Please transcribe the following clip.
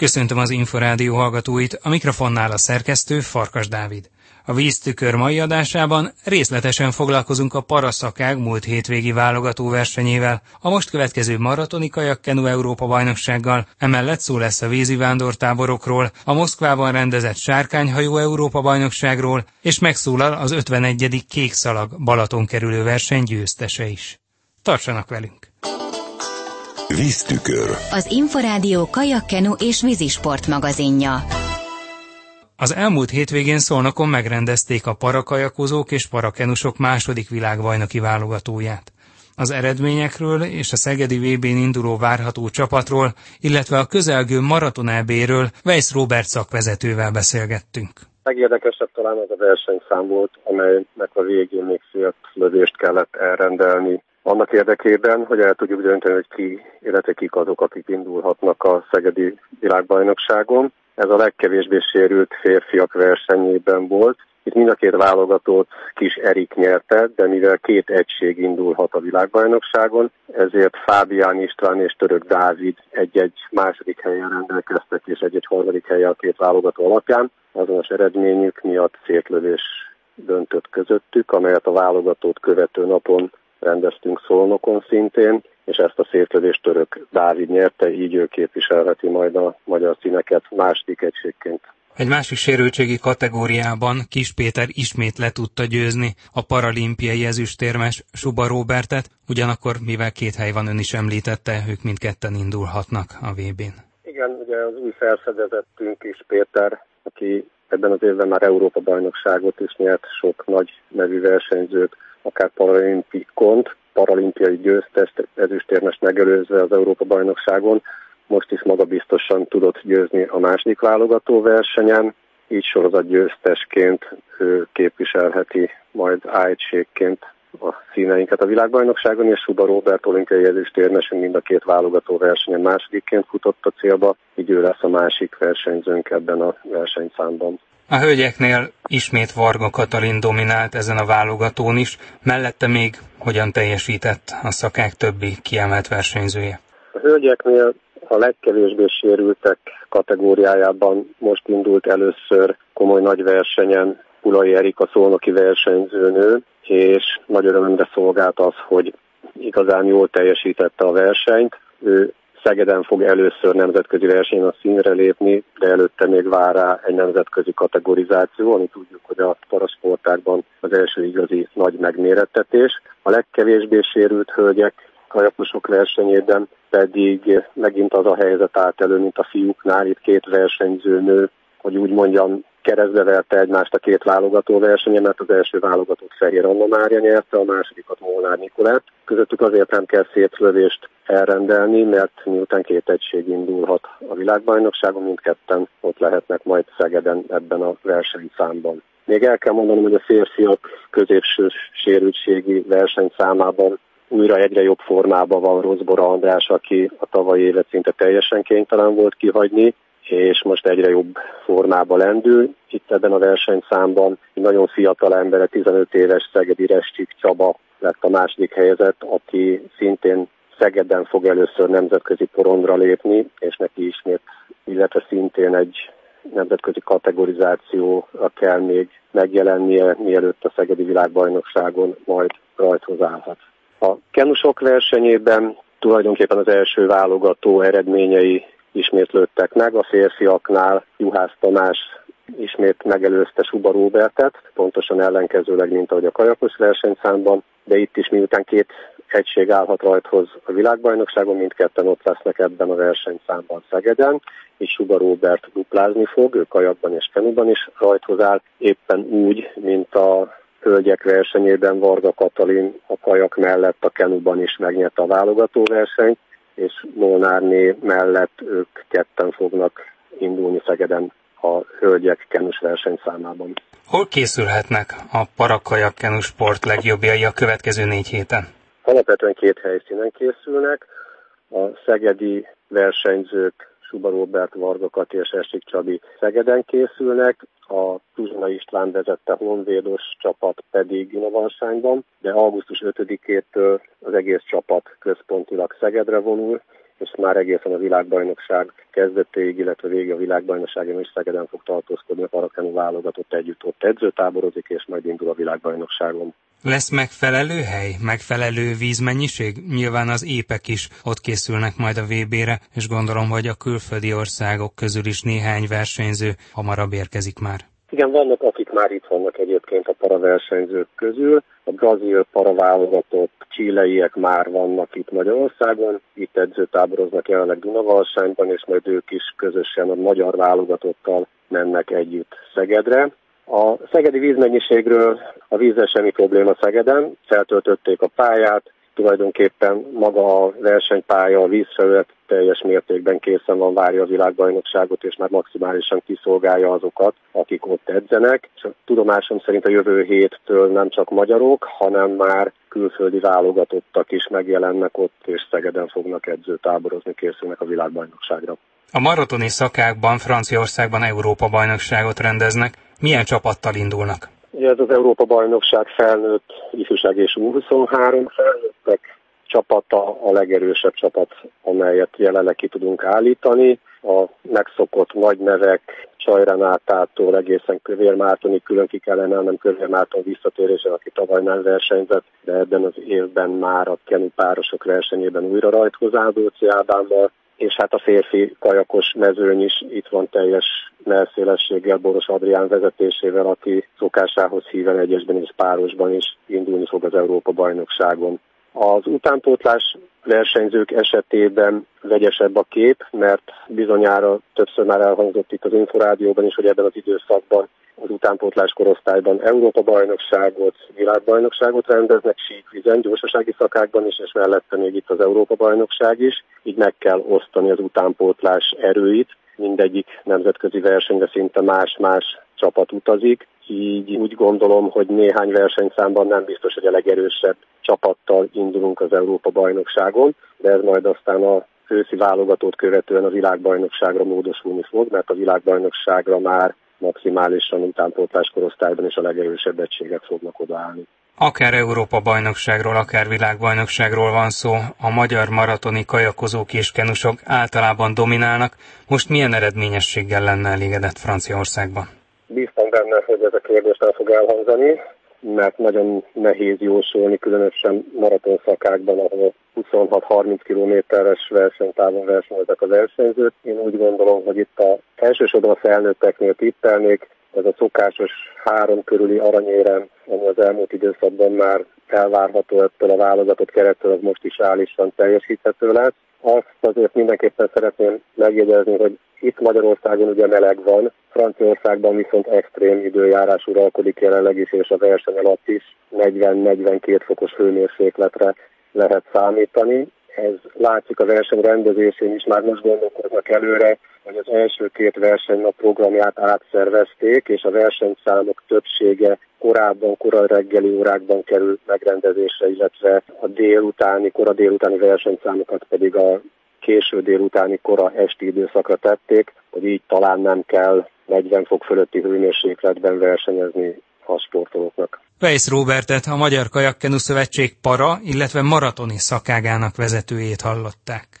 Köszöntöm az Inforádió hallgatóit, a mikrofonnál a szerkesztő Farkas Dávid. A víztükör mai adásában részletesen foglalkozunk a paraszakág múlt hétvégi válogató versenyével, a most következő maratoni kajakkenu Európa bajnoksággal, emellett szó lesz a vízi vándortáborokról, a Moszkvában rendezett sárkányhajó Európa bajnokságról, és megszólal az 51. kékszalag Balaton kerülő verseny győztese is. Tartsanak velünk! Víztükör. Az Inforádió kajakkenu és vízisport magazinja. Az elmúlt hétvégén Szolnokon megrendezték a parakajakozók és parakenusok második világbajnoki válogatóját. Az eredményekről és a Szegedi vb n induló várható csapatról, illetve a közelgő maraton EB-ről Weiss Robert szakvezetővel beszélgettünk. Legérdekesebb talán az a versenyszám volt, amelynek a végén még fél lövést kellett elrendelni annak érdekében, hogy el tudjuk dönteni, hogy ki, illetve kik azok, akik indulhatnak a Szegedi világbajnokságon. Ez a legkevésbé sérült férfiak versenyében volt. Itt mind a két válogatót kis Erik nyerte, de mivel két egység indulhat a világbajnokságon, ezért Fábián István és Török Dávid egy-egy második helyen rendelkeztek, és egy-egy harmadik helyen a két válogató alapján. Azonos eredményük miatt szétlövés döntött közöttük, amelyet a válogatót követő napon rendeztünk Szolnokon szintén, és ezt a szétlövést török Dávid nyerte, így ő képviselheti majd a magyar színeket második egységként. Egy másik sérültségi kategóriában Kis Péter ismét le tudta győzni a paralimpiai ezüstérmes Suba Robertet, ugyanakkor mivel két hely van, ön is említette, ők mindketten indulhatnak a VB-n. Igen, ugye az új felfedezettünk Kis Péter, aki ebben az évben már Európa bajnokságot is nyert, sok nagy nevű versenyzőt akár paralimpikont, paralimpiai győztest, ezüstérmes megelőzve az Európa-bajnokságon, most is magabiztosan tudott győzni a második válogató versenyen, így sorozat győztesként ő képviselheti majd ájtségként a színeinket a világbajnokságon, és Suba Robert olimpiai ezüstérmesünk mind a két válogató versenyen másodikként futott a célba, így ő lesz a másik versenyzőnk ebben a versenyszámban. A hölgyeknél ismét Varga Katalin dominált ezen a válogatón is, mellette még hogyan teljesített a szakák többi kiemelt versenyzője? A hölgyeknél a legkevésbé sérültek kategóriájában most indult először komoly nagy versenyen Pulai Erika szolnoki versenyzőnő, és nagy örömömre szolgált az, hogy igazán jól teljesítette a versenyt. Ő Szegeden fog először nemzetközi versenyen a színre lépni, de előtte még vár rá egy nemzetközi kategorizáció, ami tudjuk, hogy a parasportákban az első igazi nagy megmérettetés. A legkevésbé sérült hölgyek kajakusok versenyében pedig megint az a helyzet állt elő, mint a fiúknál, itt két versenyzőnő, hogy úgy mondjam, keresztbe verte egymást a két válogató versenye, mert az első válogatót Fehér Anna Mária nyerte, a másodikat Molnár Nikolát. Közöttük azért nem kell szétlövést elrendelni, mert miután két egység indulhat a világbajnokságon, mindketten ott lehetnek majd Szegeden ebben a versenyszámban. Még el kell mondanom, hogy a férfiak középső sérültségi versenyszámában újra egyre jobb formában van Rozbora András, aki a tavalyi évet szinte teljesen kénytelen volt kihagyni, és most egyre jobb formába lendül. Itt ebben a versenyszámban egy nagyon fiatal ember, 15 éves Szegedi Rescsik Csaba lett a második helyzet, aki szintén Szegeden fog először nemzetközi porondra lépni, és neki ismét, illetve szintén egy nemzetközi kategorizációra kell még megjelennie, mielőtt a Szegedi világbajnokságon majd rajthoz állhat. A kenusok versenyében tulajdonképpen az első válogató eredményei ismétlődtek meg. A férfiaknál Juhász Tamás ismét megelőzte Suba Robertet, pontosan ellenkezőleg, mint ahogy a kajakos versenyszámban, de itt is miután két egység állhat rajthoz a világbajnokságon, mindketten ott lesznek ebben a versenyszámban Szegeden, és Suba Robert duplázni fog, ő kajakban és kenuban is rajthoz áll, éppen úgy, mint a hölgyek versenyében Varga Katalin a kajak mellett a kenuban is megnyerte a válogatóversenyt, és Molnárné mellett ők ketten fognak indulni Szegeden a hölgyek kenus versenyszámában. Hol készülhetnek a parakajak kenus sport legjobbjai a következő négy héten? Alapvetően két helyszínen készülnek. A szegedi versenyzők Suba Robert, Varga Kati és Esik Csabi Szegeden készülnek, a Tuzsona István vezette honvédos csapat pedig Innovarsányban, de augusztus 5-től az egész csapat központilag Szegedre vonul, és már egészen a világbajnokság kezdetéig, illetve vége a világbajnokságon is Szegeden fog tartózkodni a parakenu válogatott együtt ott edzőtáborozik, és majd indul a világbajnokságon. Lesz megfelelő hely, megfelelő vízmennyiség? Nyilván az épek is ott készülnek majd a VB-re, és gondolom, hogy a külföldi országok közül is néhány versenyző hamarabb érkezik már. Igen, vannak, akik már itt vannak egyébként a paraversenyzők közül. A brazil paraválogatott csileiek már vannak itt Magyarországon, itt edzőtáboroznak jelenleg Dunavalsányban, és majd ők is közösen a magyar válogatottal mennek együtt Szegedre. A szegedi vízmennyiségről a vízzel semmi probléma Szegeden, feltöltötték a pályát, tulajdonképpen maga a versenypálya, a vízfelület teljes mértékben készen van, várja a világbajnokságot, és már maximálisan kiszolgálja azokat, akik ott edzenek. És a tudomásom szerint a jövő héttől nem csak magyarok, hanem már külföldi válogatottak is megjelennek ott, és Szegeden fognak edzőtáborozni, készülnek a világbajnokságra. A maratoni szakákban Franciaországban Európa-bajnokságot rendeznek. Milyen csapattal indulnak? Ugye ez az Európa-bajnokság felnőtt ifjúság és U23 felnőttek csapata a legerősebb csapat, amelyet jelenleg ki tudunk állítani. A megszokott nagy nevek, Csajranátától egészen Kövér Mártonig külön ki kellene nem Kövér Márton visszatérése, aki tavaly nem versenyzett, de ebben az évben már a kenu párosok versenyében újra rajthoz áll Ádámmal, és hát a férfi kajakos mezőny is itt van teljes melszélességgel Boros Adrián vezetésével, aki szokásához híven egyesben és párosban is indulni fog az Európa-bajnokságon. Az utánpótlás versenyzők esetében vegyesebb a kép, mert bizonyára többször már elhangzott itt az Inforádióban is, hogy ebben az időszakban utánpótlás korosztályban Európa-bajnokságot, világbajnokságot rendeznek síkvizen, gyorsasági szakákban is, és mellette még itt az Európa-bajnokság is. Így meg kell osztani az utánpótlás erőit. Mindegyik nemzetközi versenyre szinte más-más csapat utazik, így úgy gondolom, hogy néhány versenyszámban nem biztos, hogy a legerősebb csapattal indulunk az Európa-bajnokságon, de ez majd aztán a őszi válogatót követően a világbajnokságra módosulni fog, mert a világbajnokságra már maximálisan utánpótlás korosztályban is a legerősebb egységek fognak odaállni. Akár Európa-bajnokságról, akár világbajnokságról van szó, a magyar maratoni kajakozók és kenusok általában dominálnak. Most milyen eredményességgel lenne elégedett Franciaországban? Bíztam benne, hogy ez a kérdés el fog elhangzani mert nagyon nehéz jósolni, különösen maraton szakákban, ahol 26-30 kilométeres versenytávon versenyeznek a versenyzők. Én úgy gondolom, hogy itt a elsősorban a felnőtteknél tippelnék, ez a szokásos három körüli aranyérem, ami az elmúlt időszakban már elvárható ettől a válogatott kerettől, az most is reálisan teljesíthető lesz. Azt azért mindenképpen szeretném megjegyezni, hogy itt Magyarországon ugye meleg van, Franciaországban viszont extrém időjárás uralkodik jelenleg is, és a verseny alatt is 40-42 fokos hőmérsékletre lehet számítani. Ez látszik a verseny rendezésén is, már most gondolkoznak előre, hogy az első két versenynap programját átszervezték, és a versenyszámok többsége korábban, korai reggeli órákban kerül megrendezésre, illetve a délutáni, kora délutáni versenyszámokat pedig a késő délutáni kora esti időszakra tették, hogy így talán nem kell 40 fok fölötti hőmérsékletben versenyezni a sportolóknak. Weiss Robertet, a Magyar Kajakkenu Szövetség para, illetve maratoni szakágának vezetőjét hallották.